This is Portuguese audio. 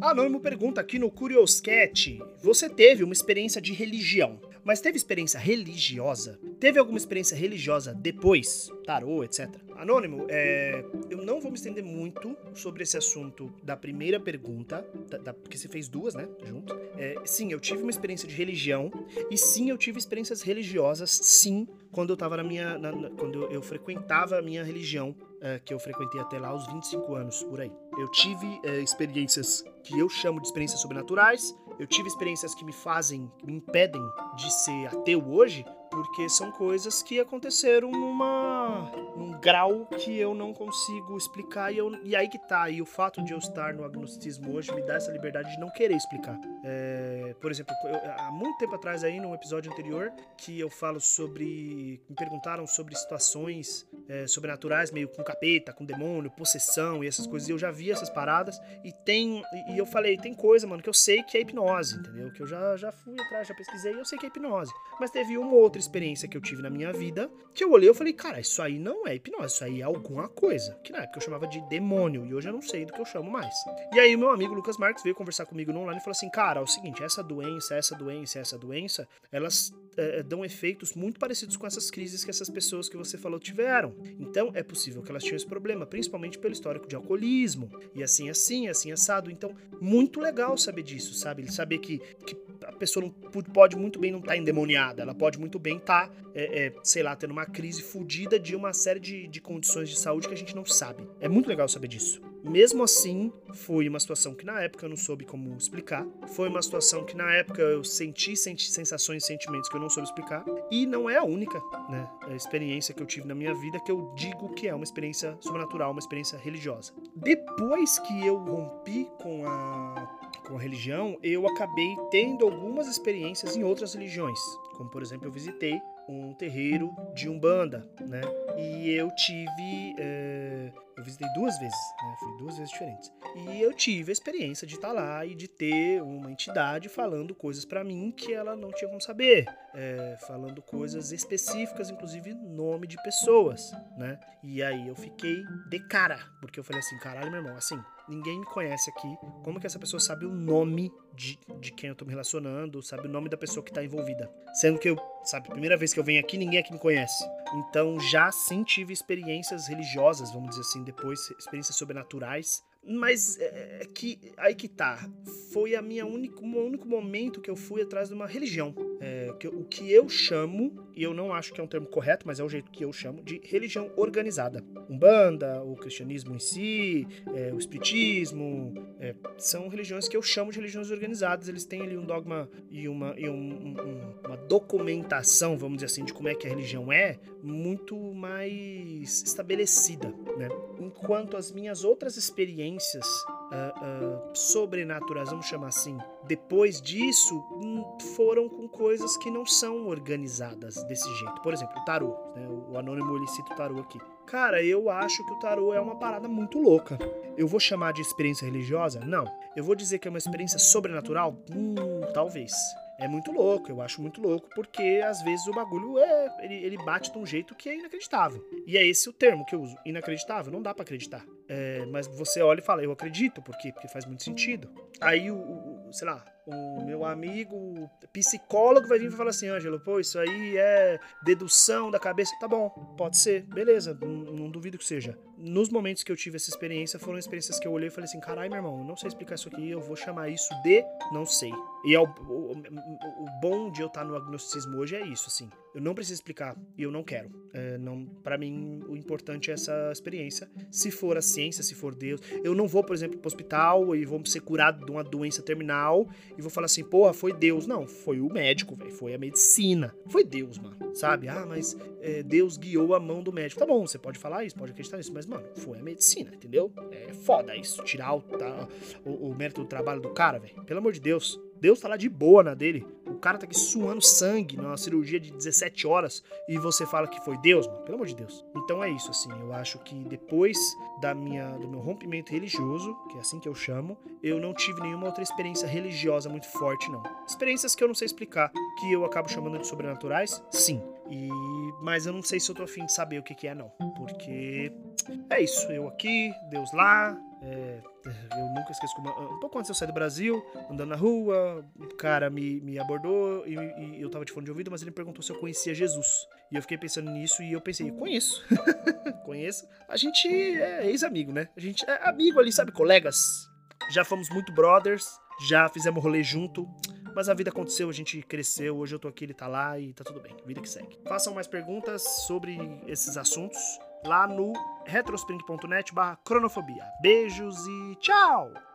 Anônimo pergunta aqui no Curioscat: Você teve uma experiência de religião, mas teve experiência religiosa? Teve alguma experiência religiosa depois? Tarô, etc. Anônimo, é, eu não vou me estender muito sobre esse assunto da primeira pergunta, da, da, porque você fez duas, né, junto. É, sim, eu tive uma experiência de religião, e sim, eu tive experiências religiosas, sim, quando eu tava na minha. Na, na, quando eu, eu, frequentava a minha religião, é, que eu frequentei até lá aos 25 anos, por aí. Eu tive é, experiências que eu chamo de experiências sobrenaturais, eu tive experiências que me fazem, que me impedem de ser ateu hoje, porque são coisas que aconteceram numa num grau que eu não consigo explicar e, eu, e aí que tá. E o fato de eu estar no agnosticismo hoje me dá essa liberdade de não querer explicar. É, por exemplo eu, há muito tempo atrás aí num episódio anterior que eu falo sobre me perguntaram sobre situações é, sobrenaturais meio com capeta com demônio possessão e essas coisas e eu já vi essas paradas e tem e eu falei tem coisa mano que eu sei que é hipnose entendeu? Que eu já já fui atrás já pesquisei e eu sei que é hipnose. Mas teve uma outra experiência que eu tive na minha vida, que eu olhei e falei, cara, isso aí não é hipnose, isso aí é alguma coisa. Que na época eu chamava de demônio, e hoje eu não sei do que eu chamo mais. E aí o meu amigo Lucas Marques veio conversar comigo no online e falou assim, cara, é o seguinte, essa doença, essa doença, essa doença, elas é, dão efeitos muito parecidos com essas crises que essas pessoas que você falou tiveram. Então é possível que elas tinham esse problema, principalmente pelo histórico de alcoolismo, e assim, assim, assim, assado. Então, muito legal saber disso, sabe? Saber que, que pessoa não, pode muito bem não estar tá endemoniada, ela pode muito bem estar, tá, é, é, sei lá, tendo uma crise fodida de uma série de, de condições de saúde que a gente não sabe. É muito legal saber disso. Mesmo assim, foi uma situação que na época eu não soube como explicar. Foi uma situação que na época eu senti, senti sensações e sentimentos que eu não soube explicar. E não é a única né, a experiência que eu tive na minha vida que eu digo que é uma experiência sobrenatural, uma experiência religiosa. Depois que eu rompi com a com religião, eu acabei tendo algumas experiências em outras religiões. Como, por exemplo, eu visitei um terreiro de Umbanda, né? E eu tive. É, eu visitei duas vezes, né? Fui duas vezes diferentes. E eu tive a experiência de estar lá e de ter uma entidade falando coisas para mim que ela não tinha como saber. É, falando coisas específicas, inclusive nome de pessoas, né? E aí eu fiquei de cara, porque eu falei assim: caralho, meu irmão, assim, ninguém me conhece aqui. Como que essa pessoa sabe o nome de, de quem eu tô me relacionando, sabe o nome da pessoa que tá envolvida? Sendo que eu, sabe, primeira vez que eu venho aqui, ninguém aqui me conhece. Então já sim tive experiências religiosas, vamos dizer assim, depois, experiências sobrenaturais. Mas é, é que aí que tá. Foi a minha único, o único momento que eu fui atrás de uma religião. É, que, o que eu chamo, e eu não acho que é um termo correto, mas é o jeito que eu chamo, de religião organizada. Umbanda, o cristianismo em si, é, o espiritismo, é, são religiões que eu chamo de religiões organizadas. Eles têm ali um dogma e uma, e um, um, uma documentação, vamos dizer assim, de como é que a religião é, muito mais estabelecida, né? Enquanto as minhas outras experiências uh, uh, sobrenaturais, vamos chamar assim, depois disso, hum, foram com coisas que não são organizadas desse jeito. Por exemplo, o tarô. Né? O anônimo ele cita o tarô aqui. Cara, eu acho que o tarô é uma parada muito louca. Eu vou chamar de experiência religiosa? Não. Eu vou dizer que é uma experiência sobrenatural? Hum, talvez é muito louco, eu acho muito louco, porque às vezes o bagulho é, ele, ele bate de um jeito que é inacreditável. E é esse o termo que eu uso, inacreditável, não dá para acreditar. É, mas você olha e fala, eu acredito, por quê? Porque faz muito sentido. Aí o, o sei lá, o meu amigo psicólogo vai vir e falar assim, Ângelo, pô, isso aí é dedução da cabeça. Tá bom, pode ser, beleza, não, não, duvido que seja. Nos momentos que eu tive essa experiência, foram experiências que eu olhei e falei assim, caralho, meu irmão, não sei explicar isso aqui, eu vou chamar isso de não sei. E é o, o, o bom de eu estar no agnosticismo hoje é isso, assim. Eu não preciso explicar e eu não quero. É, não, para mim, o importante é essa experiência. Se for a ciência, se for Deus. Eu não vou, por exemplo, pro hospital e vou ser curado de uma doença terminal e vou falar assim, porra, foi Deus. Não, foi o médico, velho. Foi a medicina. Foi Deus, mano. Sabe? Ah, mas é, Deus guiou a mão do médico. Tá bom, você pode falar isso, pode acreditar nisso, mas, mano, foi a medicina, entendeu? É foda isso. Tirar o, tá, o, o mérito do trabalho do cara, velho. Pelo amor de Deus. Deus tá lá de boa na dele. O cara tá aqui suando sangue numa cirurgia de 17 horas e você fala que foi Deus, mano. Pelo amor de Deus. Então é isso, assim. Eu acho que depois da minha, do meu rompimento religioso, que é assim que eu chamo, eu não tive nenhuma outra experiência religiosa muito forte, não. Experiências que eu não sei explicar, que eu acabo chamando de sobrenaturais, sim. E mas eu não sei se eu tô afim de saber o que, que é, não. Porque é isso. Eu aqui, Deus lá, É, eu nunca esqueço como. Um pouco antes eu sair do Brasil, andando na rua, um cara me, me abordou e, e, eu tava de fone de ouvido, mas ele perguntou se eu conhecia Jesus. E eu fiquei pensando nisso e eu pensei, conheço. conheço. A gente é ex-amigo, né? A gente é amigo ali, sabe? Colegas. Já fomos muito brothers, já fizemos rolê junto. Mas a vida aconteceu, a gente cresceu, hoje eu tô aqui, ele tá lá e tá tudo bem. Vida que segue. Façam mais perguntas sobre esses assuntos lá no retrospring.net barra cronofobia. Beijos e tchau!